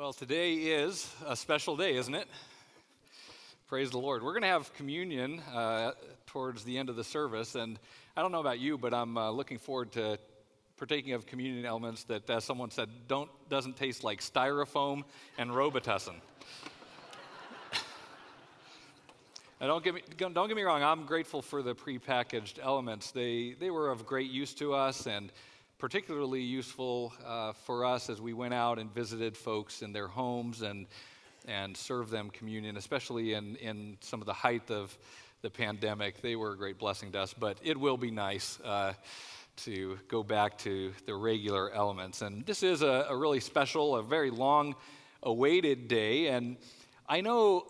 Well, today is a special day, isn't it? Praise the Lord. We're going to have communion uh, towards the end of the service, and I don't know about you, but I'm uh, looking forward to partaking of communion elements that, as someone said, don't doesn't taste like styrofoam and Robitussin. Now, don't get me don't get me wrong. I'm grateful for the prepackaged elements. They they were of great use to us, and particularly useful uh, for us as we went out and visited folks in their homes and, and served them communion, especially in, in some of the height of the pandemic. They were a great blessing to us, but it will be nice uh, to go back to the regular elements. And this is a, a really special, a very long awaited day. And I know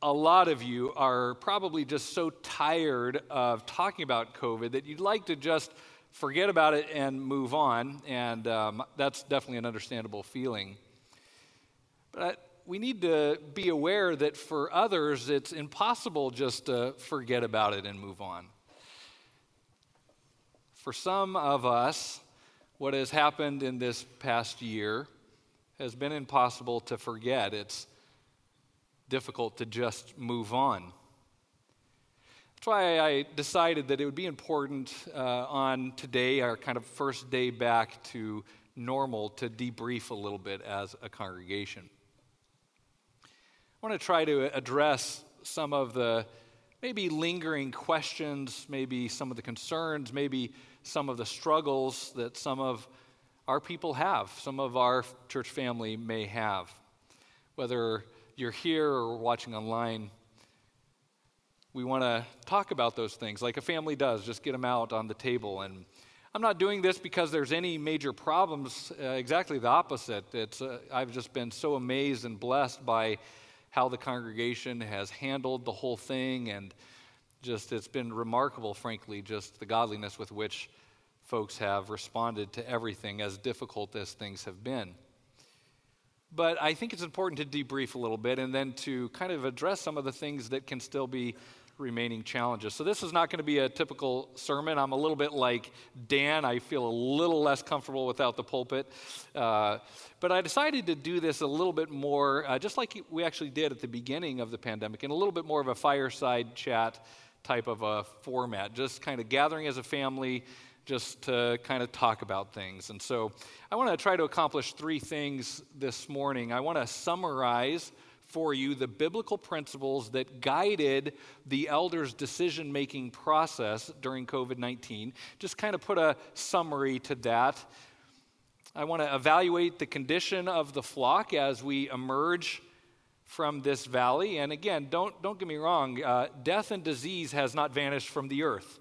a lot of you are probably just so tired of talking about COVID that you'd like to just forget about it and move on. And um, that's definitely an understandable feeling. But we need to be aware that for others, it's impossible just to forget about it and move on. For some of us, what has happened in this past year has been impossible to forget. It's difficult to just move on. That's why I decided that it would be important uh, on today, our kind of first day back to normal, to debrief a little bit as a congregation. I want to try to address some of the maybe lingering questions, maybe some of the concerns, maybe some of the struggles that some of our people have, some of our church family may have. Whether you're here or watching online, we want to talk about those things like a family does, just get them out on the table. And I'm not doing this because there's any major problems, uh, exactly the opposite. It's, uh, I've just been so amazed and blessed by how the congregation has handled the whole thing. And just, it's been remarkable, frankly, just the godliness with which folks have responded to everything, as difficult as things have been. But I think it's important to debrief a little bit and then to kind of address some of the things that can still be remaining challenges. So, this is not going to be a typical sermon. I'm a little bit like Dan. I feel a little less comfortable without the pulpit. Uh, but I decided to do this a little bit more, uh, just like we actually did at the beginning of the pandemic, in a little bit more of a fireside chat type of a format, just kind of gathering as a family. Just to kind of talk about things. And so I want to try to accomplish three things this morning. I want to summarize for you the biblical principles that guided the elders' decision making process during COVID 19. Just kind of put a summary to that. I want to evaluate the condition of the flock as we emerge from this valley. And again, don't, don't get me wrong, uh, death and disease has not vanished from the earth,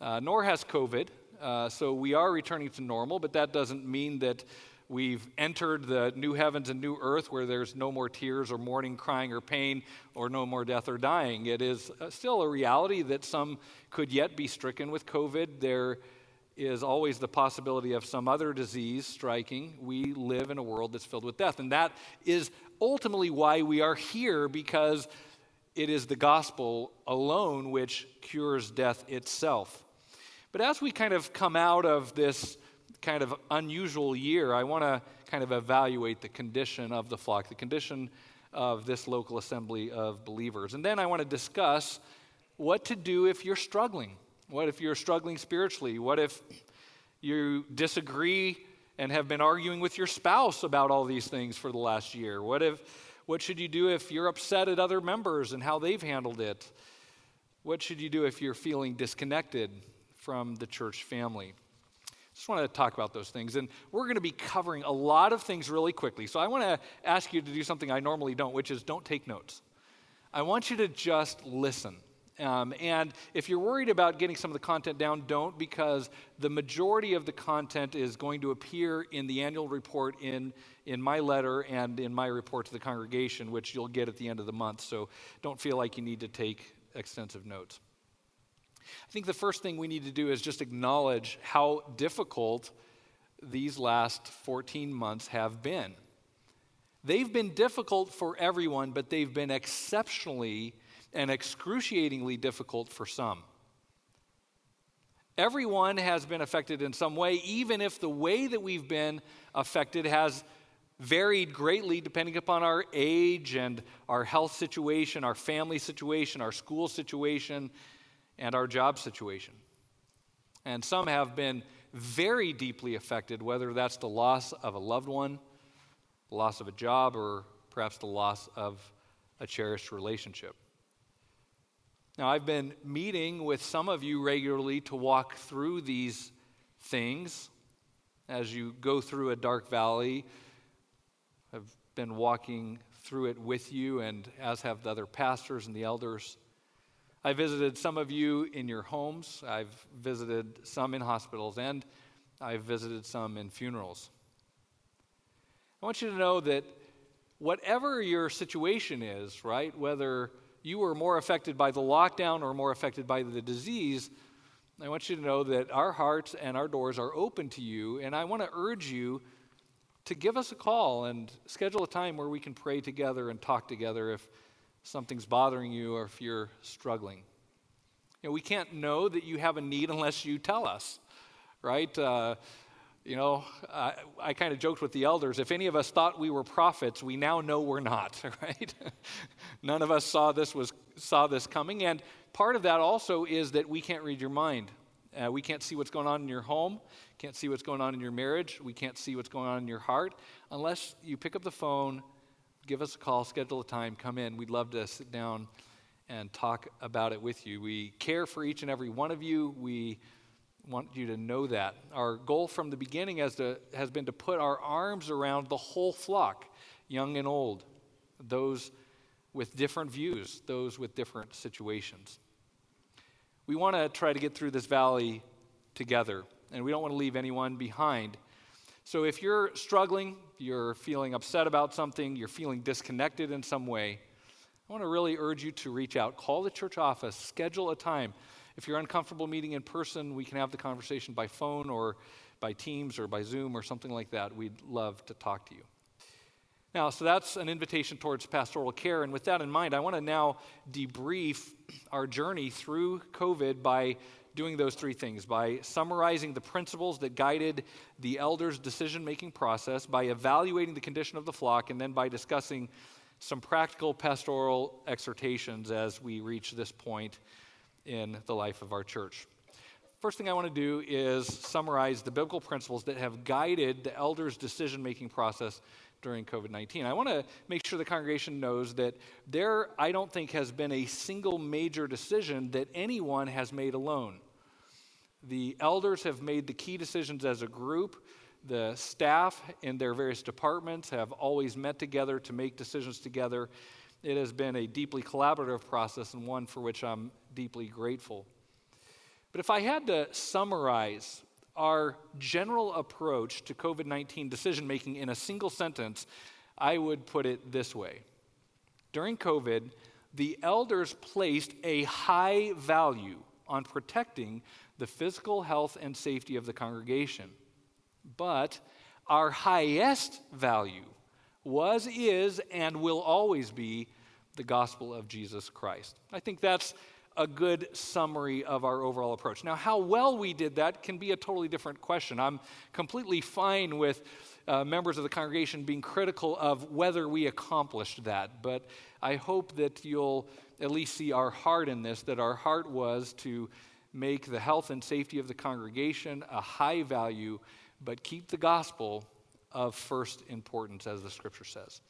uh, nor has COVID. Uh, so we are returning to normal, but that doesn't mean that We've entered the new heavens and new earth where there's no more tears or mourning, crying, or pain, or no more death or dying. It is uh, still a reality that some could yet be stricken with COVID. There is always the possibility of some other disease striking. We live in a world that's filled with death. And that is ultimately why we are here because it is the gospel alone which cures death itself. But as we kind of come out of this kind of unusual year, I want to kind of evaluate the condition of the flock, the condition of this local assembly of believers. And then I want to discuss what to do if you're struggling. What if you're struggling spiritually? What if you disagree and have been arguing with your spouse about all these things for the last year? What if what should you do if you're upset at other members and how they've handled it? What should you do if you're feeling disconnected from the church family? Just want to talk about those things. And we're going to be covering a lot of things really quickly. So I want to ask you to do something I normally don't, which is don't take notes. I want you to just listen. Um, and if you're worried about getting some of the content down, don't, because the majority of the content is going to appear in the annual report in, in my letter and in my report to the congregation, which you'll get at the end of the month. So don't feel like you need to take extensive notes. I think the first thing we need to do is just acknowledge how difficult these last 14 months have been. They've been difficult for everyone, but they've been exceptionally and excruciatingly difficult for some. Everyone has been affected in some way, even if the way that we've been affected has varied greatly depending upon our age and our health situation, our family situation, our school situation, and our job situation. And some have been very deeply affected, whether that's the loss of a loved one, the loss of a job, or perhaps the loss of a cherished relationship. Now, I've been meeting with some of you regularly to walk through these things as you go through a dark valley. I've been walking through it with you, and as have the other pastors and the elders. I visited some of you in your homes. I've visited some in hospitals, and I've visited some in funerals. I want you to know that whatever your situation is, right, whether you were more affected by the lockdown or more affected by the disease, I want you to know that our hearts and our doors are open to you, and I want to urge you to give us a call and schedule a time where we can pray together and talk together if something's bothering you or if you're struggling. You know, we can't know that you have a need unless you tell us, right? Uh, you know, I, I kind of joked with the elders if any of us thought we were prophets, we now know we're not, right? None of us saw this, was, saw this coming. And part of that also is that we can't read your mind. Uh, we can't see what's going on in your home, can't see what's going on in your marriage, we can't see what's going on in your heart unless you pick up the phone give us a call, schedule a time, come in. We'd love to sit down and talk about it with you. We care for each and every one of you. We want you to know that. Our goal from the beginning has, to, has been to put our arms around the whole flock, young and old, those with different views, those with different situations. We want to try to get through this valley together, and we don't want to leave anyone behind. So if you're struggling, you're feeling upset about something, you're feeling disconnected in some way, I want to really urge you to reach out. Call the church office, schedule a time. If you're uncomfortable meeting in person, we can have the conversation by phone or by Teams or by Zoom or something like that. We'd love to talk to you. Now, so that's an invitation towards pastoral care. And with that in mind, I want to now debrief our journey through COVID by doing those three things by summarizing the principles that guided the elders' decision making process, by evaluating the condition of the flock, and then by discussing some practical pastoral exhortations as we reach this point in the life of our church. First thing I want to do is summarize the biblical principles that have guided the elders' decision making process during COVID 19. I want to make sure the congregation knows that there, I don't think, has been a single major decision that anyone has made alone. The elders have made the key decisions as a group. The staff in their various departments have always met together to make decisions together. It has been a deeply collaborative process and one for which I'm deeply grateful. But if I had to summarize our general approach to COVID 19 decision making in a single sentence, I would put it this way During COVID, the elders placed a high value on protecting the physical health and safety of the congregation. But our highest value was, is, and will always be the gospel of Jesus Christ. I think that's a good summary of our overall approach. Now, how well we did that can be a totally different question. I'm completely fine with uh, members of the congregation being critical of whether we accomplished that, but I hope that you'll at least see our heart in this, that our heart was to make the health and safety of the congregation a high value, but keep the gospel of first importance, as the scripture says.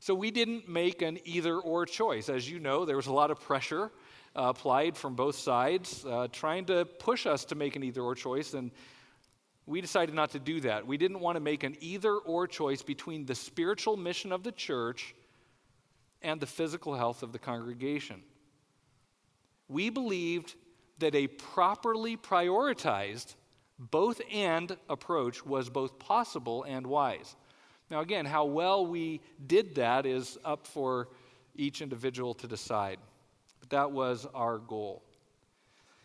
So we didn't make an either or choice. As you know, there was a lot of pressure uh, applied from both sides, uh, trying to push us to make an either or choice. And we decided not to do that. We didn't want to make an either or choice between the spiritual mission of the church and the physical health of the congregation. We believed that a properly prioritized both and approach was both possible and wise. Now, again, how well we did that is up for each individual to decide. But that was our goal.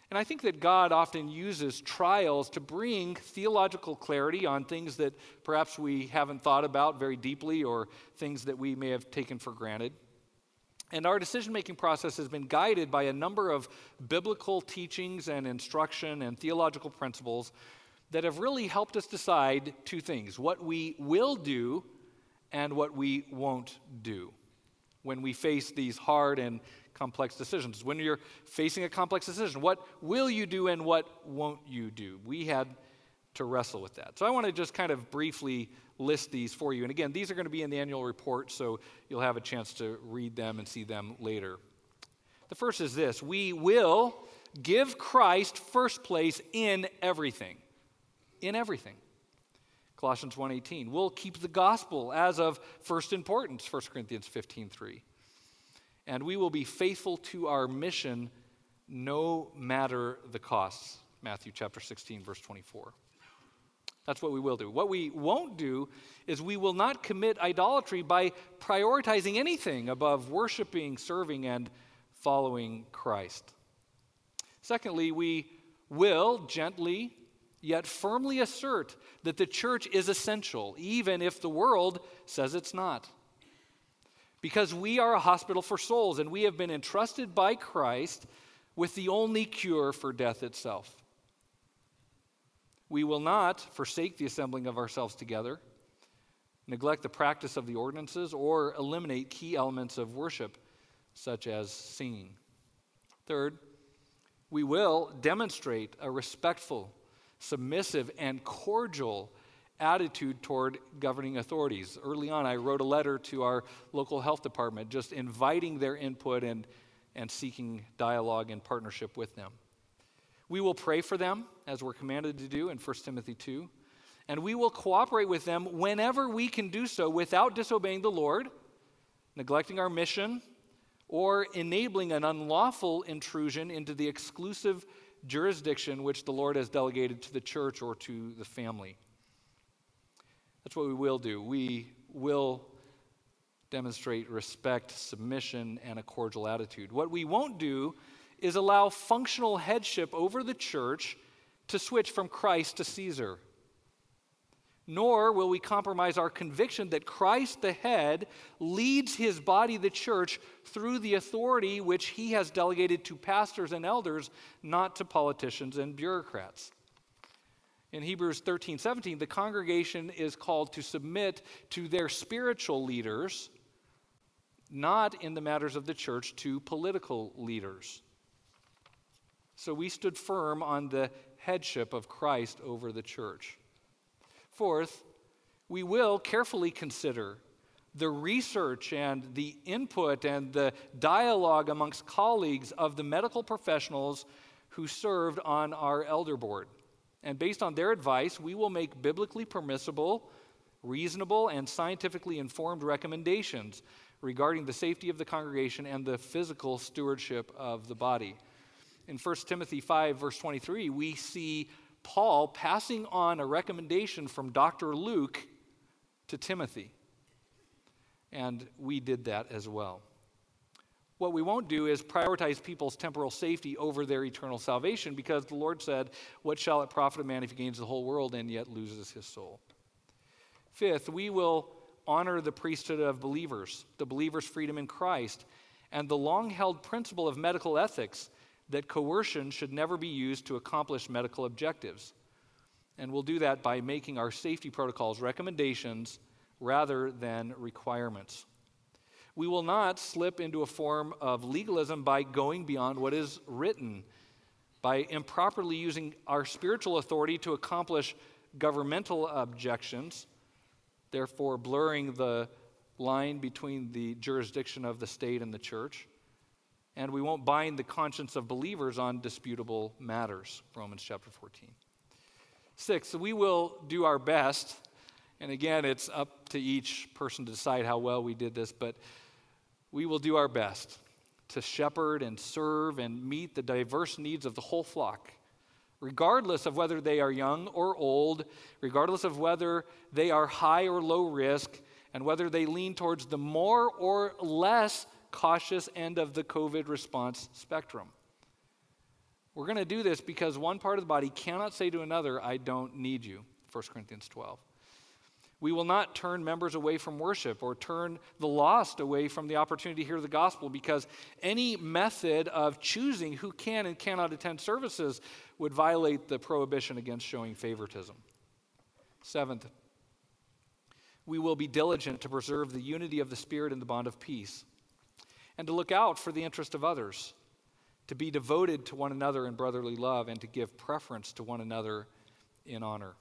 And I think that God often uses trials to bring theological clarity on things that perhaps we haven't thought about very deeply or things that we may have taken for granted. And our decision making process has been guided by a number of biblical teachings and instruction and theological principles that have really helped us decide two things what we will do and what we won't do when we face these hard and complex decisions. When you're facing a complex decision, what will you do and what won't you do? We had to wrestle with that. So I want to just kind of briefly list these for you. And again, these are going to be in the annual report, so you'll have a chance to read them and see them later. The first is this we will give Christ first place in everything. In everything. Colossians 1:18. We'll keep the gospel as of first importance, 1 Corinthians 15:3. And we will be faithful to our mission no matter the costs. Matthew chapter 16 verse 24. That's what we will do. What we won't do is we will not commit idolatry by prioritizing anything above worshiping, serving, and following Christ. Secondly, we will gently yet firmly assert that the church is essential, even if the world says it's not. Because we are a hospital for souls, and we have been entrusted by Christ with the only cure for death itself. We will not forsake the assembling of ourselves together, neglect the practice of the ordinances, or eliminate key elements of worship, such as singing. Third, we will demonstrate a respectful, submissive, and cordial attitude toward governing authorities. Early on, I wrote a letter to our local health department just inviting their input and, and seeking dialogue and partnership with them. We will pray for them, as we're commanded to do in 1 Timothy 2, and we will cooperate with them whenever we can do so without disobeying the Lord, neglecting our mission, or enabling an unlawful intrusion into the exclusive jurisdiction which the Lord has delegated to the church or to the family. That's what we will do. We will demonstrate respect, submission, and a cordial attitude. What we won't do is allow functional headship over the church to switch from Christ to Caesar. Nor will we compromise our conviction that Christ, the head, leads his body, the church, through the authority which he has delegated to pastors and elders, not to politicians and bureaucrats. In Hebrews 13 17, the congregation is called to submit to their spiritual leaders, not in the matters of the church to political leaders. So we stood firm on the headship of Christ over the church. Fourth, we will carefully consider the research and the input and the dialogue amongst colleagues of the medical professionals who served on our elder board. And based on their advice, we will make biblically permissible, reasonable, and scientifically informed recommendations regarding the safety of the congregation and the physical stewardship of the body in 1 Timothy 5, verse 23, we see Paul passing on a recommendation from Dr. Luke to Timothy. And we did that as well. What we won't do is prioritize people's temporal safety over their eternal salvation because the Lord said, What shall it profit a man if he gains the whole world and yet loses his soul? Fifth, we will honor the priesthood of believers, the believer's freedom in Christ, and the long held principle of medical ethics that coercion should never be used to accomplish medical objectives. And we'll do that by making our safety protocols recommendations rather than requirements. We will not slip into a form of legalism by going beyond what is written, by improperly using our spiritual authority to accomplish governmental objections, therefore blurring the line between the jurisdiction of the state and the church and we won't bind the conscience of believers on disputable matters. Romans chapter 14. Six, we will do our best, and again, it's up to each person to decide how well we did this, but we will do our best to shepherd and serve and meet the diverse needs of the whole flock, regardless of whether they are young or old, regardless of whether they are high or low risk, and whether they lean towards the more or less cautious end of the COVID response spectrum. We're going to do this because one part of the body cannot say to another, I don't need you. 1 Corinthians 12. We will not turn members away from worship or turn the lost away from the opportunity to hear the gospel because any method of choosing who can and cannot attend services would violate the prohibition against showing favoritism. Seventh, we will be diligent to preserve the unity of the Spirit in the bond of peace, and to look out for the interest of others, to be devoted to one another in brotherly love, and to give preference to one another in honor.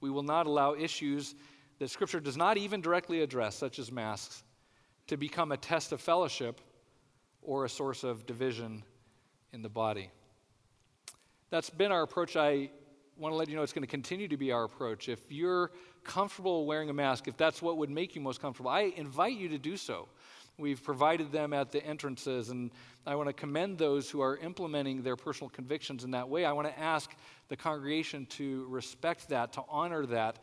We will not allow issues that Scripture does not even directly address, such as masks, to become a test of fellowship or a source of division in the body. That's been our approach. I want to let you know it's going to continue to be our approach. If you're comfortable wearing a mask, if that's what would make you most comfortable, I invite you to do so. We've provided them at the entrances, and I want to commend those who are implementing their personal convictions in that way. I want to ask the congregation to respect that, to honor that,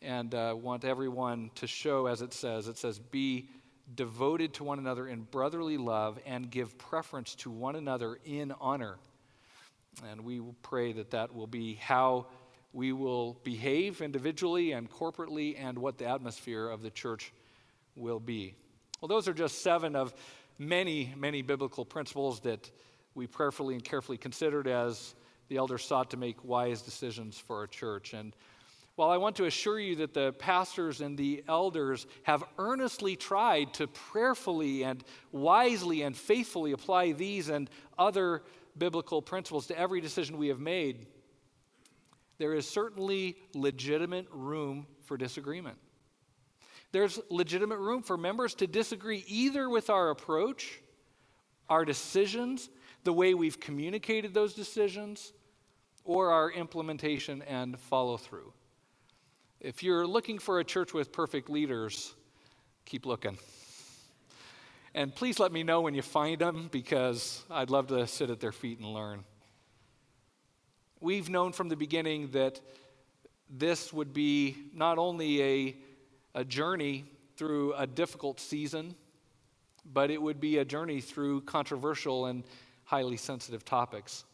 and uh, want everyone to show, as it says, it says, be devoted to one another in brotherly love and give preference to one another in honor. And we pray that that will be how we will behave individually and corporately and what the atmosphere of the church will be. Well, those are just seven of many, many biblical principles that we prayerfully and carefully considered as the elders sought to make wise decisions for our church. And while I want to assure you that the pastors and the elders have earnestly tried to prayerfully and wisely and faithfully apply these and other biblical principles to every decision we have made, there is certainly legitimate room for disagreement. There's legitimate room for members to disagree either with our approach, our decisions, the way we've communicated those decisions, or our implementation and follow through. If you're looking for a church with perfect leaders, keep looking. And please let me know when you find them because I'd love to sit at their feet and learn. We've known from the beginning that this would be not only a, a journey through a difficult season, but it would be a journey through controversial and highly sensitive topics.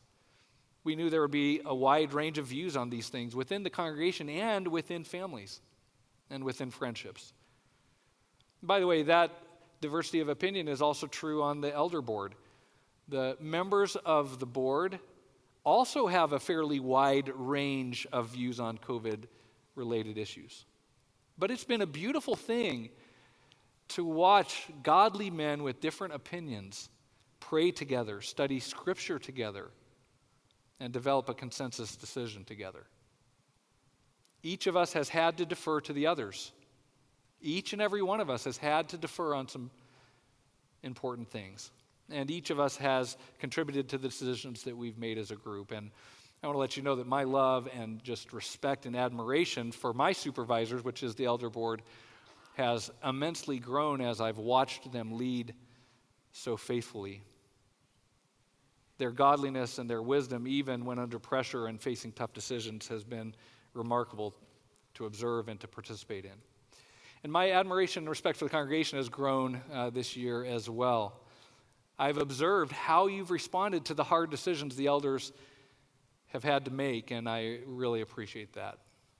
We knew there would be a wide range of views on these things within the congregation and within families and within friendships. By the way, that diversity of opinion is also true on the elder board. The members of the board also have a fairly wide range of views on COVID related issues. But it's been a beautiful thing to watch godly men with different opinions pray together, study scripture together, and develop a consensus decision together. Each of us has had to defer to the others. Each and every one of us has had to defer on some important things and each of us has contributed to the decisions that we've made as a group. And I want to let you know that my love and just respect and admiration for my supervisors, which is the elder board, has immensely grown as I've watched them lead so faithfully. Their godliness and their wisdom, even when under pressure and facing tough decisions, has been remarkable to observe and to participate in. And my admiration and respect for the congregation has grown uh, this year as well. I've observed how you've responded to the hard decisions the elders have had to make, and I really appreciate that.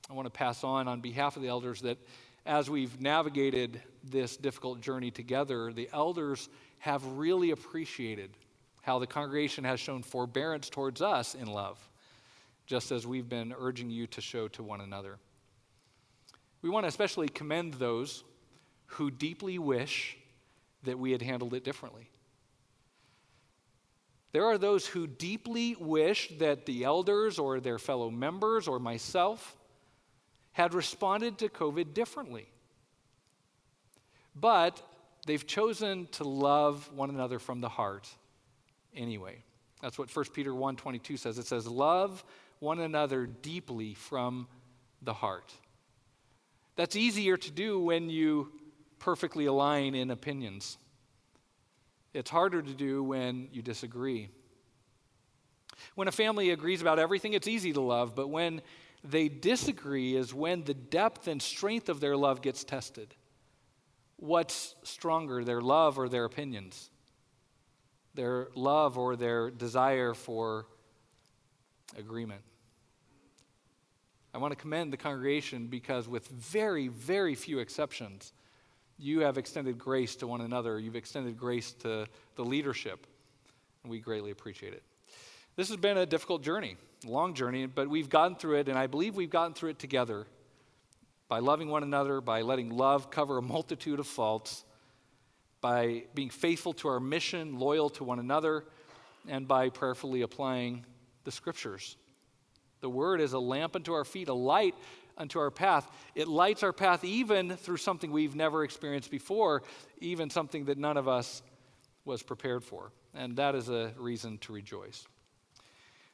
I want to pass on on behalf of the elders that as we've navigated this difficult journey together, the elders have really appreciated how the congregation has shown forbearance towards us in love, just as we've been urging you to show to one another. We want to especially commend those who deeply wish that we had handled it differently. There are those who deeply wish that the elders or their fellow members or myself had responded to COVID differently. But they've chosen to love one another from the heart anyway. That's what 1 Peter 1:22 says. It says love one another deeply from the heart. That's easier to do when you perfectly align in opinions. It's harder to do when you disagree. When a family agrees about everything, it's easy to love, but when they disagree is when the depth and strength of their love gets tested. What's stronger, their love or their opinions? Their love or their desire for agreement? I want to commend the congregation because, with very, very few exceptions, you have extended grace to one another. You've extended grace to the leadership, and we greatly appreciate it. This has been a difficult journey, a long journey, but we've gotten through it, and I believe we've gotten through it together by loving one another, by letting love cover a multitude of faults, by being faithful to our mission, loyal to one another, and by prayerfully applying the scriptures. The word is a lamp unto our feet, a light unto our path. It lights our path even through something we've never experienced before, even something that none of us was prepared for. And that is a reason to rejoice.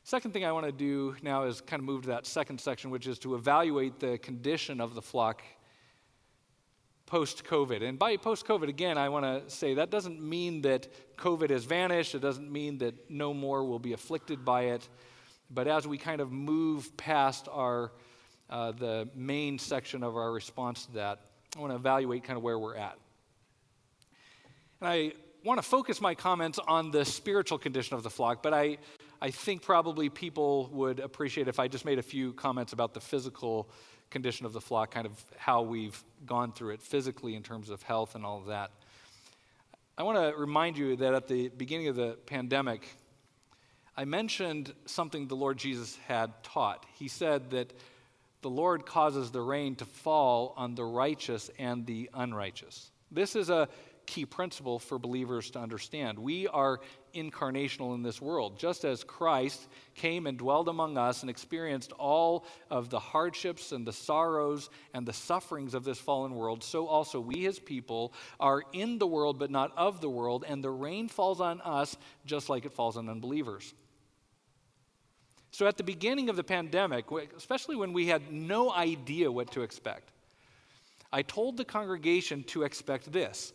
Second thing I want to do now is kind of move to that second section, which is to evaluate the condition of the flock post COVID. And by post COVID, again, I want to say that doesn't mean that COVID has vanished. It doesn't mean that no more will be afflicted by it. But as we kind of move past our, uh, the main section of our response to that, I want to evaluate kind of where we're at. And I want to focus my comments on the spiritual condition of the flock, but I, I think probably people would appreciate if I just made a few comments about the physical condition of the flock, kind of how we've gone through it physically in terms of health and all of that. I want to remind you that at the beginning of the pandemic, I mentioned something the Lord Jesus had taught. He said that the Lord causes the rain to fall on the righteous and the unrighteous. This is a key principle for believers to understand. We are incarnational in this world. Just as Christ came and dwelled among us and experienced all of the hardships and the sorrows and the sufferings of this fallen world, so also we, his people, are in the world but not of the world, and the rain falls on us just like it falls on unbelievers. So, at the beginning of the pandemic, especially when we had no idea what to expect, I told the congregation to expect this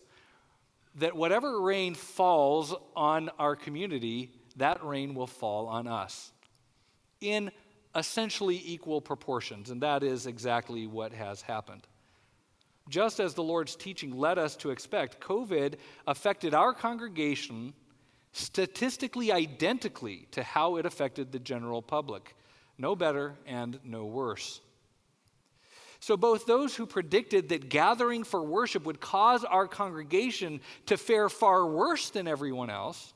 that whatever rain falls on our community, that rain will fall on us in essentially equal proportions. And that is exactly what has happened. Just as the Lord's teaching led us to expect, COVID affected our congregation statistically identically to how it affected the general public. No better and no worse. So, both those who predicted that gathering for worship would cause our congregation to fare far worse than everyone else,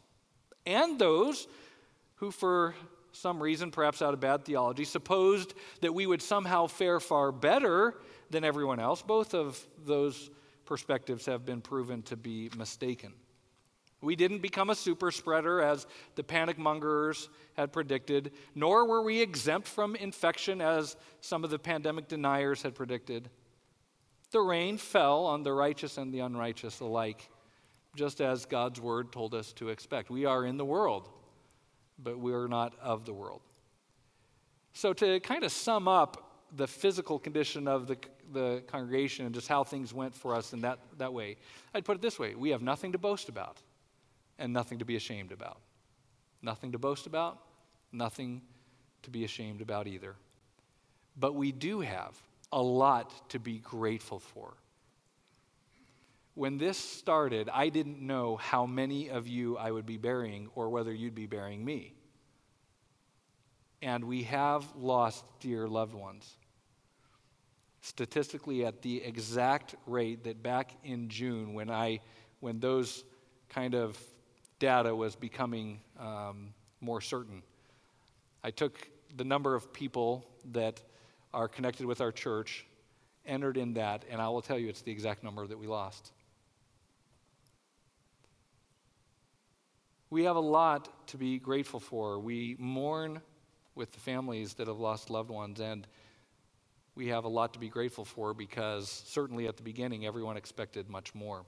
and those who, for some reason, perhaps out of bad theology, supposed that we would somehow fare far better than everyone else, both of those perspectives have been proven to be mistaken. We didn't become a super spreader as the panic mongers had predicted, nor were we exempt from infection as some of the pandemic deniers had predicted. The rain fell on the righteous and the unrighteous alike, just as God's word told us to expect. We are in the world, but we are not of the world. So, to kind of sum up the physical condition of the, the congregation and just how things went for us in that, that way, I'd put it this way we have nothing to boast about and nothing to be ashamed about. Nothing to boast about, nothing to be ashamed about either. But we do have a lot to be grateful for. When this started, I didn't know how many of you I would be burying or whether you'd be burying me. And we have lost dear loved ones. Statistically, at the exact rate that back in June, when, I, when those kind of data was becoming um, more certain. I took the number of people that are connected with our church, entered in that, and I will tell you it's the exact number that we lost. We have a lot to be grateful for. We mourn with the families that have lost loved ones, and we have a lot to be grateful for because certainly at the beginning, everyone expected much more.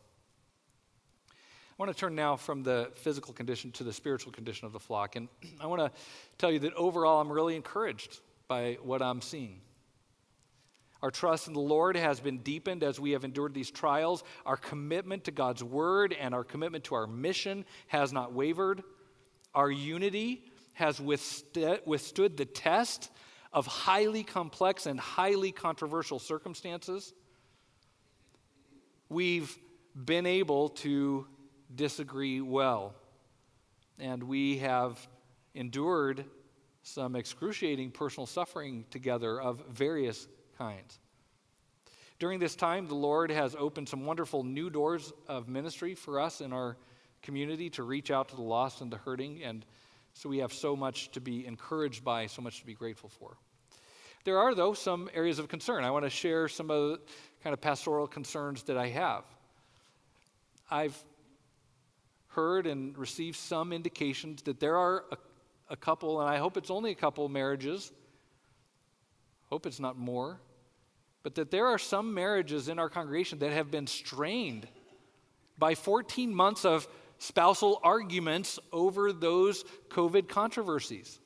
I want to turn now from the physical condition to the spiritual condition of the flock. And I want to tell you that overall, I'm really encouraged by what I'm seeing. Our trust in the Lord has been deepened as we have endured these trials. Our commitment to God's word and our commitment to our mission has not wavered. Our unity has withstood the test of highly complex and highly controversial circumstances. We've been able to disagree well. And we have endured some excruciating personal suffering together of various kinds. During this time, the Lord has opened some wonderful new doors of ministry for us in our community to reach out to the lost and the hurting. And so we have so much to be encouraged by, so much to be grateful for. There are, though, some areas of concern. I want to share some of the kind of pastoral concerns that I have. I've heard and received some indications that there are a, a couple, and I hope it's only a couple marriages, hope it's not more, but that there are some marriages in our congregation that have been strained by 14 months of spousal arguments over those COVID controversies.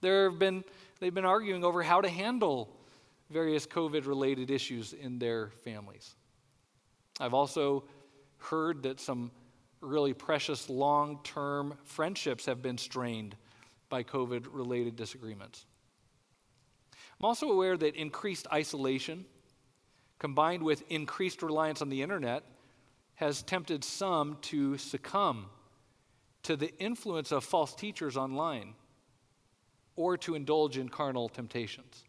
There have been, they've been arguing over how to handle various COVID related issues in their families. I've also heard that some really precious long term friendships have been strained by COVID related disagreements. I'm also aware that increased isolation, combined with increased reliance on the internet, has tempted some to succumb to the influence of false teachers online or to indulge in carnal temptations.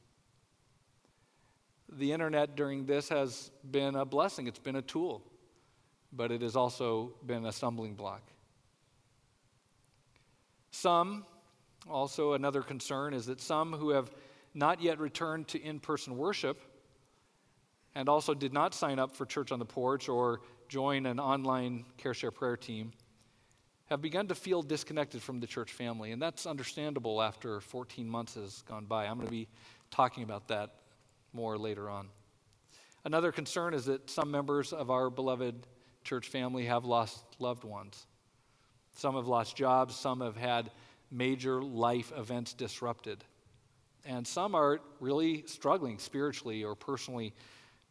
The internet during this has been a blessing, it's been a tool, but it has also been a stumbling block. Some, also another concern, is that some who have not yet returned to in person worship and also did not sign up for Church on the Porch or join an online care share prayer team have begun to feel disconnected from the church family. And that's understandable after 14 months has gone by. I'm going to be talking about that more later on. Another concern is that some members of our beloved church family have lost loved ones. Some have lost jobs, some have had major life events disrupted. And some are really struggling spiritually or personally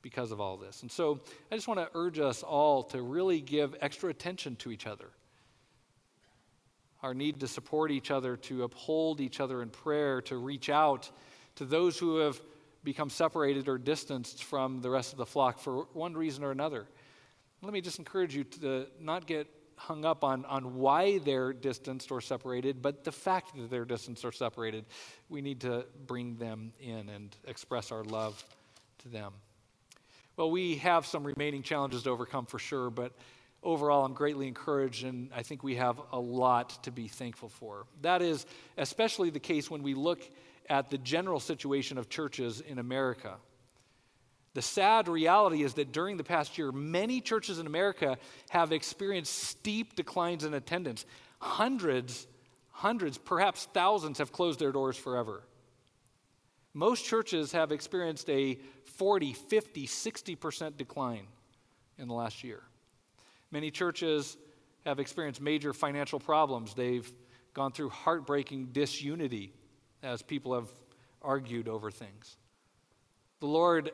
because of all this. And so I just want to urge us all to really give extra attention to each other. Our need to support each other, to uphold each other in prayer, to reach out to those who have become separated or distanced from the rest of the flock for one reason or another. Let me just encourage you to not get hung up on, on why they're distanced or separated, but the fact that they're distanced or separated. We need to bring them in and express our love to them. Well, we have some remaining challenges to overcome for sure, but overall, I'm greatly encouraged, and I think we have a lot to be thankful for. That is especially the case when we look at the general situation of churches in America. The sad reality is that during the past year, many churches in America have experienced steep declines in attendance. Hundreds, hundreds, perhaps thousands have closed their doors forever. Most churches have experienced a 40, 50, 60% decline in the last year. Many churches have experienced major financial problems. They've gone through heartbreaking disunity as people have argued over things. The Lord,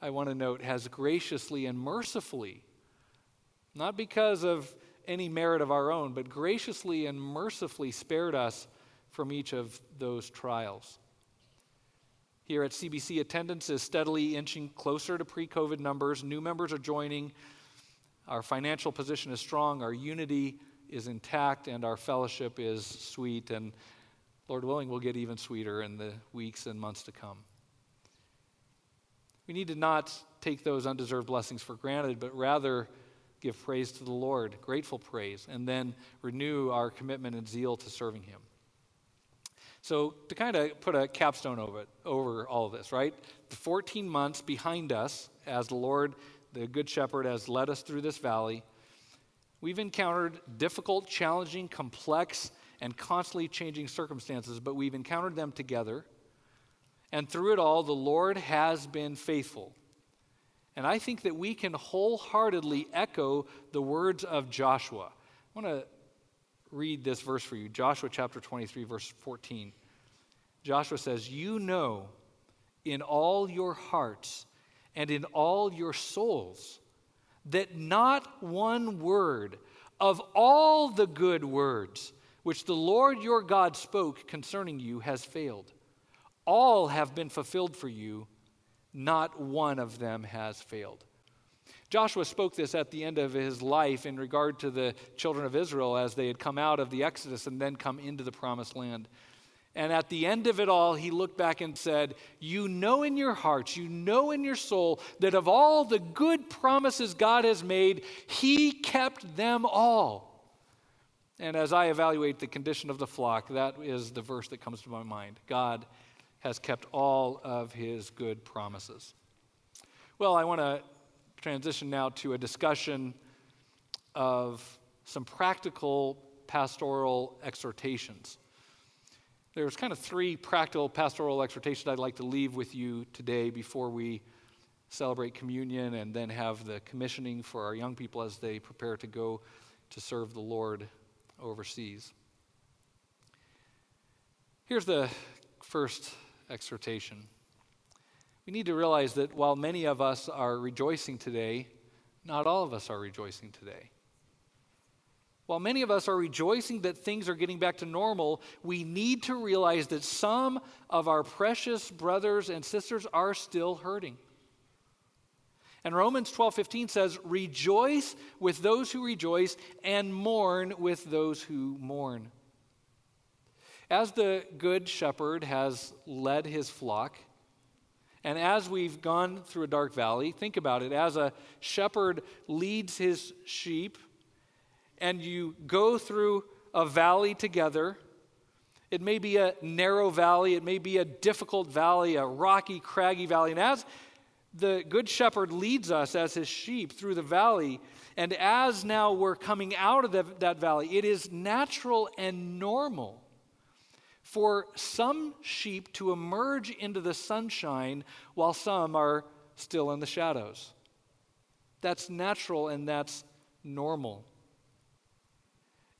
I want to note, has graciously and mercifully, not because of any merit of our own, but graciously and mercifully spared us from each of those trials. Here at CBC, attendance is steadily inching closer to pre COVID numbers. New members are joining. Our financial position is strong. Our unity is intact, and our fellowship is sweet. And Lord willing, will get even sweeter in the weeks and months to come. We need to not take those undeserved blessings for granted, but rather give praise to the Lord, grateful praise, and then renew our commitment and zeal to serving Him. So, to kind of put a capstone over it, over all of this, right? The 14 months behind us as the Lord, the Good Shepherd, has led us through this valley, we've encountered difficult, challenging, complex, and constantly changing circumstances, but we've encountered them together. And through it all, the Lord has been faithful. And I think that we can wholeheartedly echo the words of Joshua. I want to read this verse for you Joshua chapter 23, verse 14. Joshua says, You know in all your hearts and in all your souls that not one word of all the good words which the Lord your God spoke concerning you has failed. All have been fulfilled for you, not one of them has failed. Joshua spoke this at the end of his life in regard to the children of Israel as they had come out of the Exodus and then come into the promised land. And at the end of it all, he looked back and said, You know in your hearts, you know in your soul that of all the good promises God has made, he kept them all. And as I evaluate the condition of the flock, that is the verse that comes to my mind God has kept all of his good promises. Well, I want to transition now to a discussion of some practical pastoral exhortations. There's kind of three practical pastoral exhortations I'd like to leave with you today before we celebrate communion and then have the commissioning for our young people as they prepare to go to serve the Lord overseas. Here's the first exhortation. We need to realize that while many of us are rejoicing today, not all of us are rejoicing today. While many of us are rejoicing that things are getting back to normal, we need to realize that some of our precious brothers and sisters are still hurting. And Romans 12:15 says, "Rejoice with those who rejoice and mourn with those who mourn." As the good shepherd has led his flock, and as we've gone through a dark valley, think about it. As a shepherd leads his sheep, and you go through a valley together, it may be a narrow valley, it may be a difficult valley, a rocky, craggy valley. And as the good shepherd leads us as his sheep through the valley, and as now we're coming out of the, that valley, it is natural and normal for some sheep to emerge into the sunshine while some are still in the shadows. That's natural and that's normal.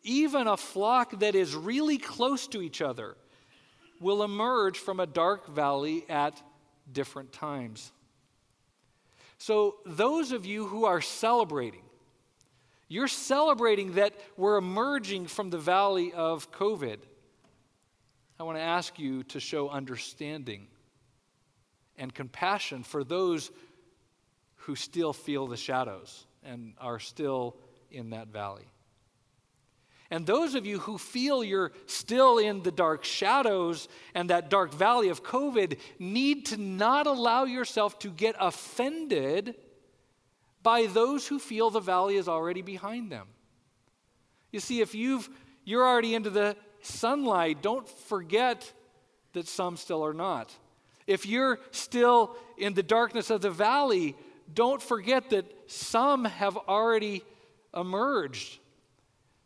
Even a flock that is really close to each other will emerge from a dark valley at different times. So, those of you who are celebrating, you're celebrating that we're emerging from the valley of COVID. I want to ask you to show understanding and compassion for those who still feel the shadows and are still in that valley. And those of you who feel you're still in the dark shadows and that dark valley of COVID need to not allow yourself to get offended by those who feel the valley is already behind them. You see, if you've, you're already into the sunlight, don't forget that some still are not. If you're still in the darkness of the valley, don't forget that some have already emerged.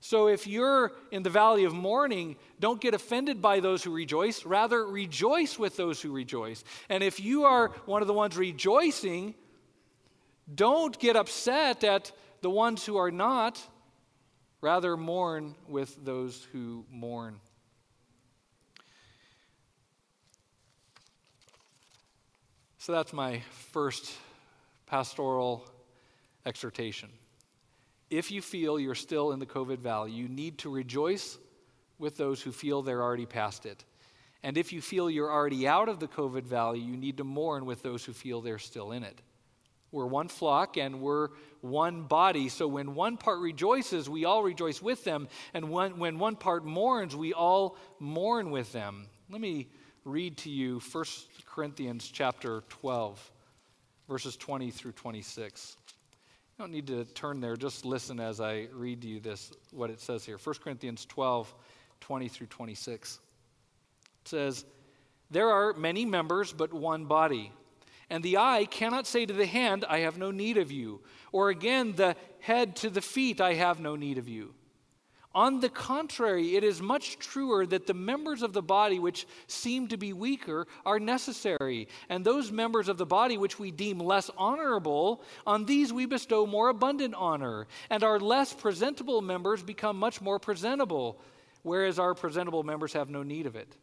So if you're in the valley of mourning, don't get offended by those who rejoice. Rather, rejoice with those who rejoice. And if you are one of the ones rejoicing, don't get upset at the ones who are not. Rather, mourn with those who mourn. So that's my first pastoral exhortation. If you feel you're still in the COVID valley, you need to rejoice with those who feel they're already past it. And if you feel you're already out of the COVID valley, you need to mourn with those who feel they're still in it. We're one flock and we're one body. So when one part rejoices, we all rejoice with them. And when, when one part mourns, we all mourn with them. Let me read to you 1 Corinthians chapter 12, verses 20 through 26. You don't need to turn there, just listen as I read to you this, what it says here. 1 Corinthians 12, 20 through 26. It says, There are many members, but one body. And the eye cannot say to the hand, I have no need of you. Or again, the head to the feet, I have no need of you. On the contrary, it is much truer that the members of the body which seem to be weaker are necessary, and those members of the body which we deem less honorable, on these we bestow more abundant honor, and our less presentable members become much more presentable, whereas our presentable members have no need of it.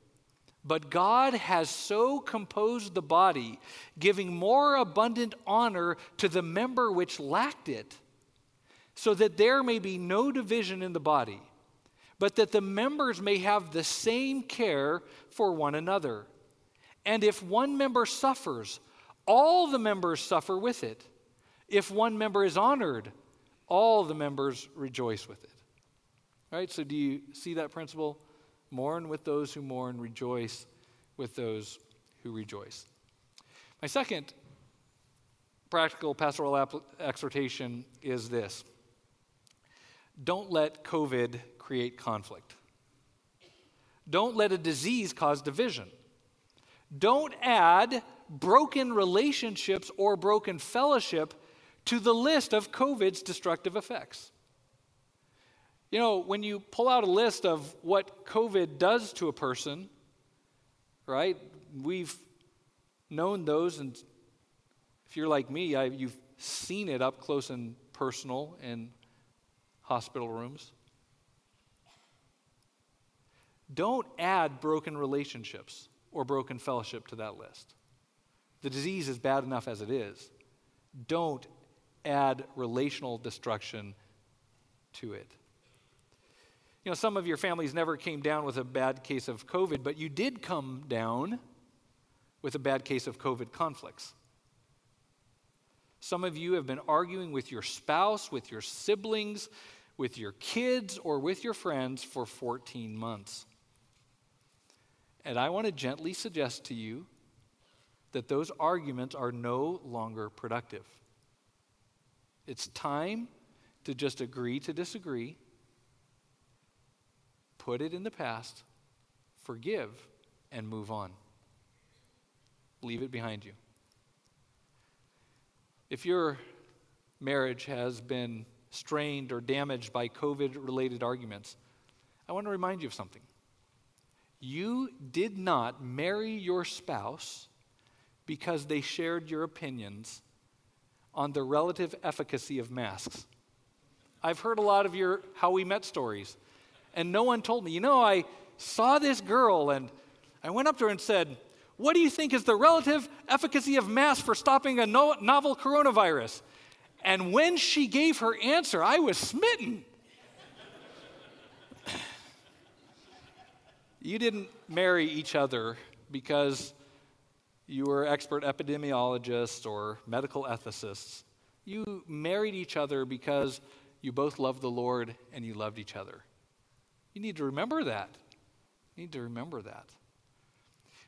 But God has so composed the body, giving more abundant honor to the member which lacked it, so that there may be no division in the body, but that the members may have the same care for one another. And if one member suffers, all the members suffer with it. If one member is honored, all the members rejoice with it. All right, so do you see that principle? Mourn with those who mourn, rejoice with those who rejoice. My second practical pastoral exhortation is this don't let COVID create conflict. Don't let a disease cause division. Don't add broken relationships or broken fellowship to the list of COVID's destructive effects. You know, when you pull out a list of what COVID does to a person, right? We've known those, and if you're like me, I, you've seen it up close and personal in hospital rooms. Don't add broken relationships or broken fellowship to that list. The disease is bad enough as it is. Don't add relational destruction to it. You know, some of your families never came down with a bad case of COVID, but you did come down with a bad case of COVID conflicts. Some of you have been arguing with your spouse, with your siblings, with your kids, or with your friends for 14 months. And I want to gently suggest to you that those arguments are no longer productive. It's time to just agree to disagree, put it in the past, forgive, and move on. Leave it behind you. If your marriage has been strained or damaged by COVID related arguments, I want to remind you of something. You did not marry your spouse because they shared your opinions on the relative efficacy of masks. I've heard a lot of your how we met stories, and no one told me, you know, I saw this girl and I went up to her and said, What do you think is the relative efficacy of masks for stopping a no- novel coronavirus? And when she gave her answer, I was smitten. You didn't marry each other because you were expert epidemiologists or medical ethicists. You married each other because you both loved the Lord and you loved each other. You need to remember that. You need to remember that.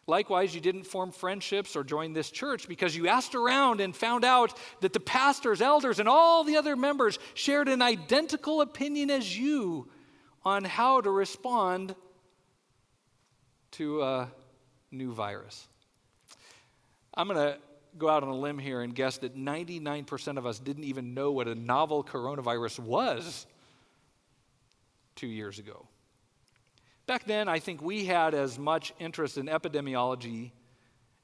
Likewise, you didn't form friendships or join this church because you asked around and found out that the pastors, elders, and all the other members shared an identical opinion as you on how to respond to a new virus. I'm going to go out on a limb here and guess that 99% of us didn't even know what a novel coronavirus was two years ago. Back then, I think we had as much interest in epidemiology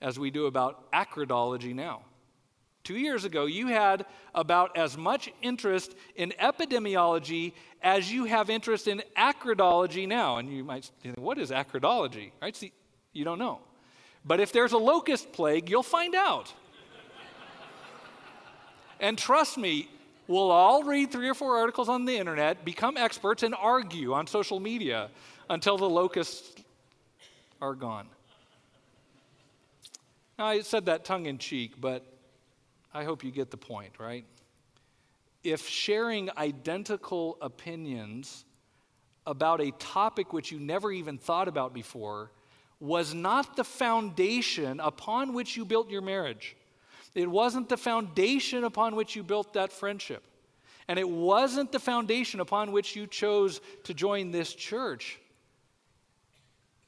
as we do about acridology now. Two years ago, you had about as much interest in epidemiology as you have interest in acridology now. And you might think, what is acridology? Right? See, you don't know. But if there's a locust plague, you'll find out. and trust me, we'll all read three or four articles on the internet, become experts, and argue on social media until the locusts are gone. Now, I said that tongue in cheek, but I hope you get the point, right? if sharing identical opinions about a topic which you never even thought about before was not the foundation upon which you built your marriage, it wasn't the foundation upon which you built that friendship, and it wasn't the foundation upon which you chose to join this church,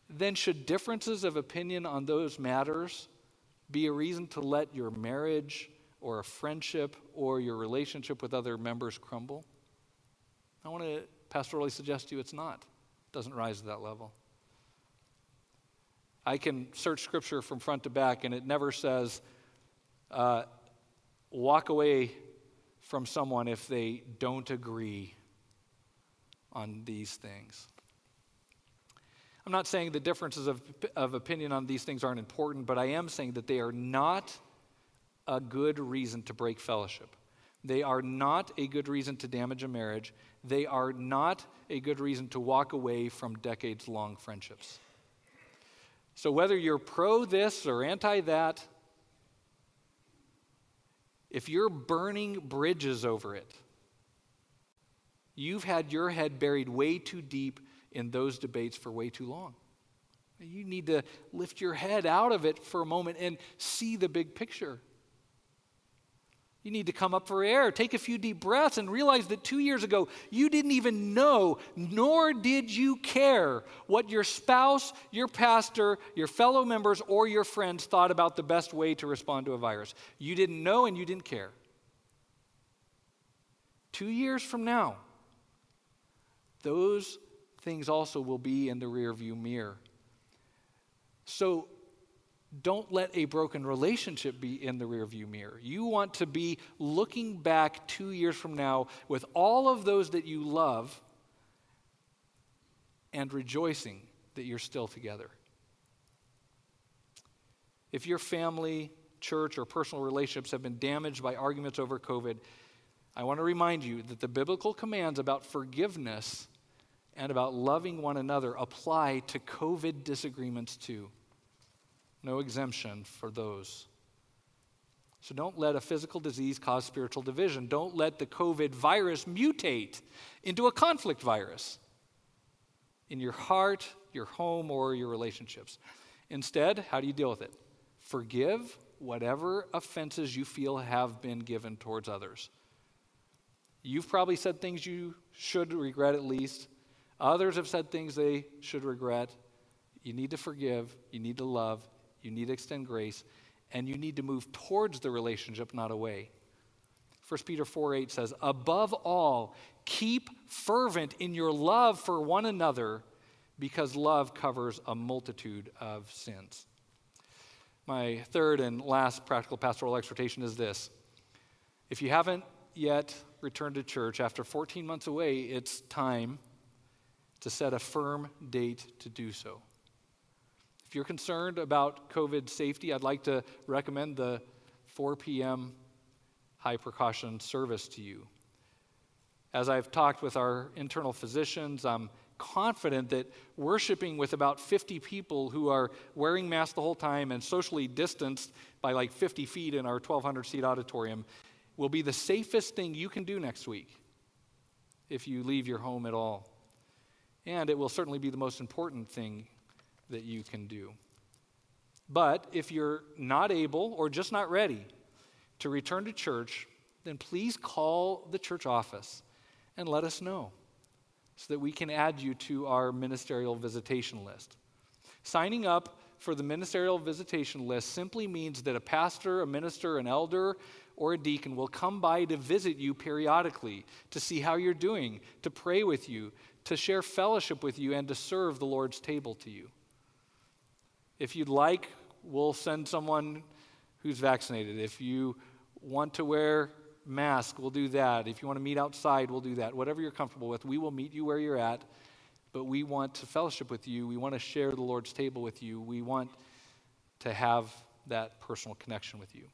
then should differences of opinion on those matters be a reason to let your marriage or a friendship or your relationship with other members crumble? I want to pastorally suggest to you it's not. It doesn't rise to that level. I can search scripture from front to back, and it never says, uh, walk away from someone if they don't agree on these things. I'm not saying the differences of, of opinion on these things aren't important, but I am saying that they are not a good reason to break fellowship. They are not a good reason to damage a marriage. They are not a good reason to walk away from decades long friendships. So, whether you're pro this or anti that, if you're burning bridges over it, you've had your head buried way too deep in those debates for way too long. You need to lift your head out of it for a moment and see the big picture. You need to come up for air, take a few deep breaths, and realize that two years ago you didn't even know, nor did you care what your spouse, your pastor, your fellow members, or your friends thought about the best way to respond to a virus. You didn't know and you didn't care. Two years from now, those things also will be in the rearview mirror. So don't let a broken relationship be in the rearview mirror. You want to be looking back two years from now with all of those that you love and rejoicing that you're still together. If your family, church, or personal relationships have been damaged by arguments over COVID, I want to remind you that the biblical commands about forgiveness and about loving one another apply to COVID disagreements too no exemption for those. So don't let a physical disease cause spiritual division. Don't let the COVID virus mutate into a conflict virus in your heart, your home, or your relationships. Instead, how do you deal with it? Forgive whatever offenses you feel have been given towards others. You've probably said things you should regret at least. Others have said things they should regret. You need to forgive, you need to love, you need to extend grace, and you need to move towards the relationship, not away. 1 Peter 4 8 says, Above all, keep fervent in your love for one another, because love covers a multitude of sins. My third and last practical pastoral exhortation is this If you haven't yet returned to church after 14 months away, it's time to set a firm date to do so. If you're concerned about COVID safety, I'd like to recommend the 4 p.m. high precaution service to you. As I've talked with our internal physicians, I'm confident that worshiping with about 50 people who are wearing masks the whole time and socially distanced by like 50 feet in our 1,200 seat auditorium will be the safest thing you can do next week if you leave your home at all. And it will certainly be the most important thing that you can do. But if you're not able or just not ready to return to church, then please call the church office and let us know so that we can add you to our ministerial visitation list. Signing up for the ministerial visitation list simply means that a pastor, a minister, an elder, or a deacon will come by to visit you periodically to see how you're doing, to pray with you, to share fellowship with you, and to serve the Lord's table to you. If you'd like, we'll send someone who's vaccinated. If you want to wear mask, we'll do that. If you want to meet outside, we'll do that. Whatever you're comfortable with, we will meet you where you're at. But we want to fellowship with you. We want to share the Lord's table with you. We want to have that personal connection with you.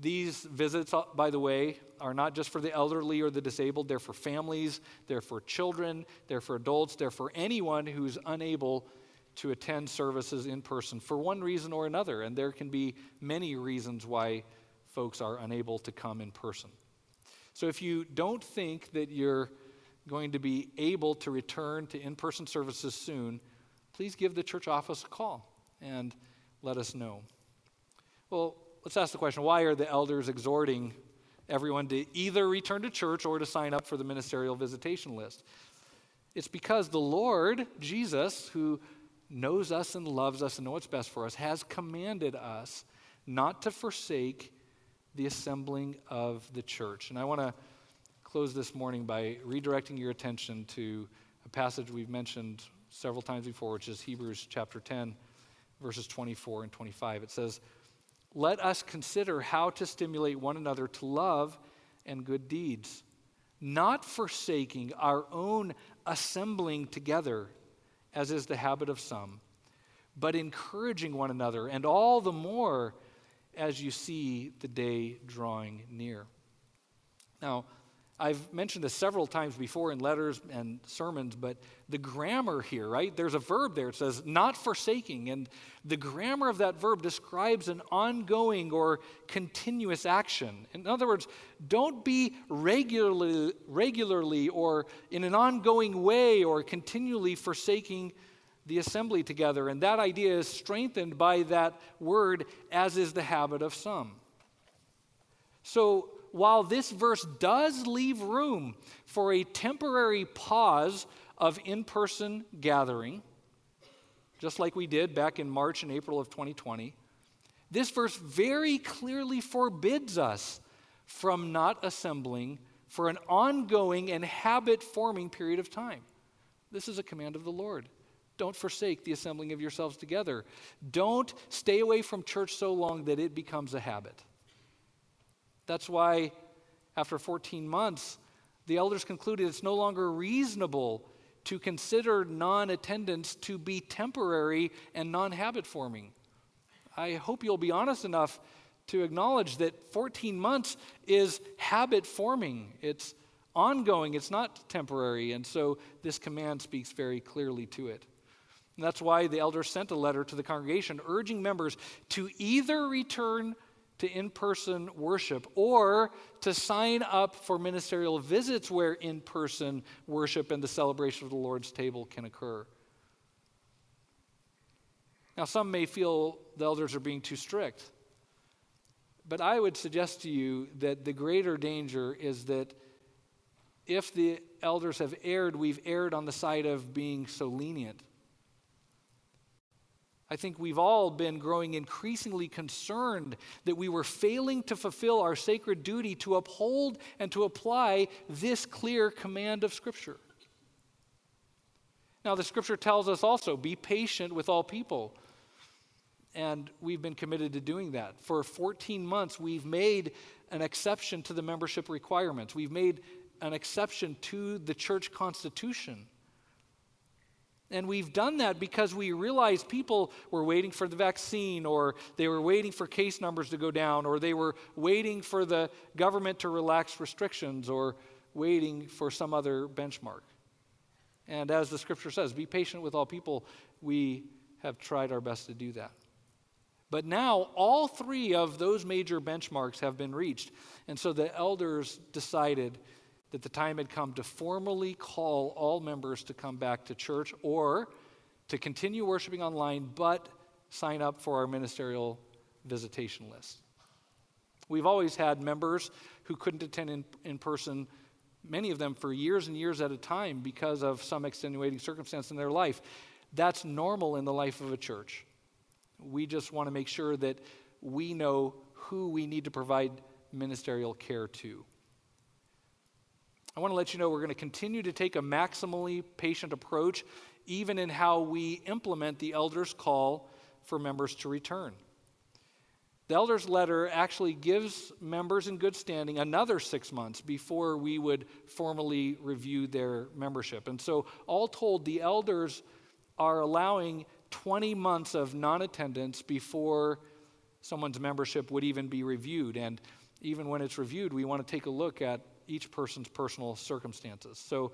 These visits, uh, by the way, are not just for the elderly or the disabled. They're for families, they're for children, they're for adults, they're for anyone who's unable to attend services in person for one reason or another. And there can be many reasons why folks are unable to come in person. So if you don't think that you're going to be able to return to in person services soon, please give the church office a call and let us know. Well, let's ask the question why are the elders exhorting everyone to either return to church or to sign up for the ministerial visitation list? It's because the Lord, Jesus, who knows us and loves us and knows what's best for us, has commanded us not to forsake the assembling of the church. And I want to close this morning by redirecting your attention to a passage we've mentioned several times before, which is Hebrews chapter 10, verses 24 and 25. It says, Let us consider how to stimulate one another to love and good deeds, not forsaking our own assembling together as is the habit of some, but encouraging one another, and all the more as you see the day drawing near. Now, I've mentioned this several times before in letters and sermons, but the grammar here, right? There's a verb there. It says, not forsaking. And the grammar of that verb describes an ongoing or continuous action. In other words, don't be regularly, regularly or in an ongoing way or continually forsaking the assembly together. And that idea is strengthened by that word, as is the habit of some. So, while this verse does leave room for a temporary pause of in person gathering, just like we did back in March and April of 2020, this verse very clearly forbids us from not assembling for an ongoing and habit forming period of time. This is a command of the Lord. Don't forsake the assembling of yourselves together. Don't stay away from church so long that it becomes a habit. That's why, after 14 months, the elders concluded it's no longer reasonable to consider non attendance to be temporary and non habit forming. I hope you'll be honest enough to acknowledge that 14 months is habit forming. It's ongoing, it's not temporary. And so this command speaks very clearly to it. And that's why the elders sent a letter to the congregation urging members to either return to in person worship or to sign up for ministerial visits where in person worship and the celebration of the Lord's table can occur. Now, some may feel the elders are being too strict, but I would suggest to you that the greater danger is that if the elders have erred, we've erred on the side of being so lenient. I think we've all been growing increasingly concerned that we were failing to fulfill our sacred duty to uphold and to apply this clear command of Scripture. Now, the Scripture tells us also be patient with all people. And we've been committed to doing that. For 14 months, we've made an exception to the membership requirements. We've made an exception to the church constitution. And we've done that because we realized people were waiting for the vaccine, or they were waiting for case numbers to go down, or they were waiting for the government to relax restrictions, or waiting for some other benchmark. And as the scripture says, be patient with all people. We have tried our best to do that. But now all three of those major benchmarks have been reached. And so the elders decided that the time had come to formally call all members to come back to church or to continue worshiping online, but sign up for our ministerial visitation list. We've always had members who couldn't attend in, in person, many of them for years and years at a time because of some extenuating circumstance in their life. That's normal in the life of a church. We just want to make sure that we know who we need to provide ministerial care to. I want to let you know we're going to continue to take a maximally patient approach, even in how we implement the elders' call for members to return. The elders' letter actually gives members in good standing another six months before we would formally review their membership. And so, all told, the elders are allowing 20 months of non attendance before someone's membership would even be reviewed. And even when it's reviewed, we want to take a look at each person's personal circumstances. So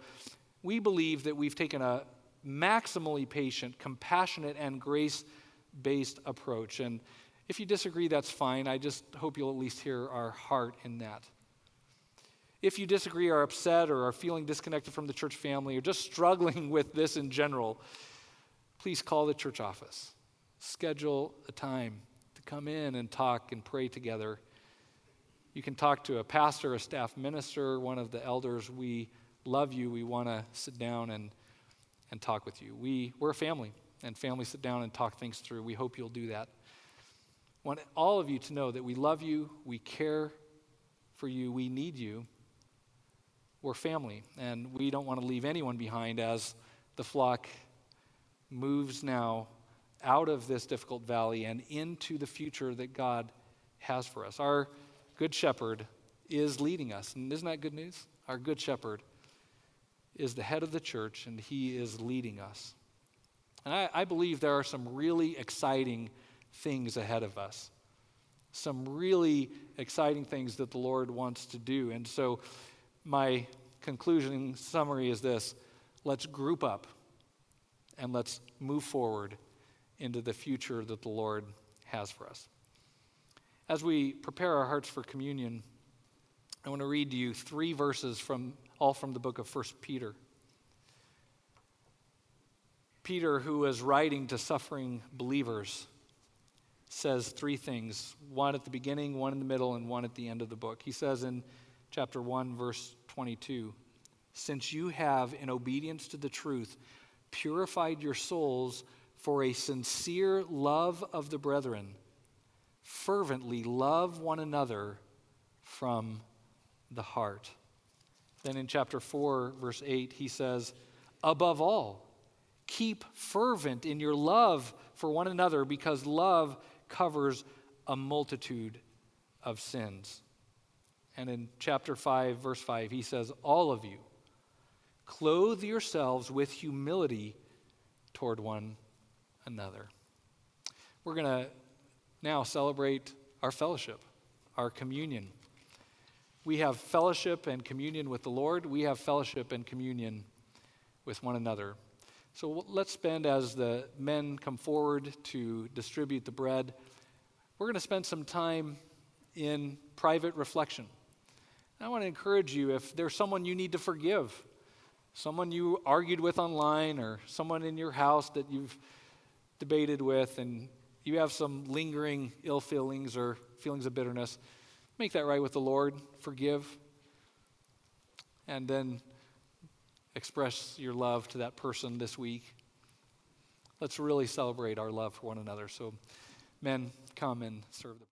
we believe that we've taken a maximally patient, compassionate, and grace based approach. And if you disagree, that's fine. I just hope you'll at least hear our heart in that. If you disagree, are upset, or are feeling disconnected from the church family, or just struggling with this in general, please call the church office. Schedule a time to come in and talk and pray together. You can talk to a pastor, a staff minister, one of the elders. We love you. We want to sit down and, and talk with you. We, we're a family, and families sit down and talk things through. We hope you'll do that. Want all of you to know that we love you, we care for you, we need you. We're family, and we don't want to leave anyone behind as the flock moves now out of this difficult valley and into the future that God has for us. Our good shepherd is leading us. And isn't that good news? Our good shepherd is the head of the church and he is leading us. And I, I believe there are some really exciting things ahead of us. Some really exciting things that the Lord wants to do. And so, my conclusion summary is this let's group up and let's move forward into the future that the Lord has for us. As we prepare our hearts for communion, I want to read to you three verses from all from the book of 1 Peter. Peter, who is writing to suffering believers, says three things one at the beginning, one in the middle, and one at the end of the book. He says in chapter 1, verse 22 Since you have, in obedience to the truth, purified your souls for a sincere love of the brethren, fervently love one another from the heart. Then in chapter 4, verse 8, he says, Above all, keep fervent in your love for one another because love covers a multitude of sins. And in chapter 5, verse 5, he says, All of you, clothe yourselves with humility toward one another. We're going to now celebrate our fellowship, our communion. We have fellowship and communion with the Lord, we have fellowship and communion with one another. So let's spend, as the men come forward to distribute the bread, we're going to spend some time in private reflection. And I want to encourage you if there's someone you need to forgive, someone you argued with online, or someone in your house that you've debated with, and you have some lingering ill feelings or feelings of bitterness, make that right with the Lord, forgive, and then express your love to that person this week. Let's really celebrate our love for one another. So, men, come and serve the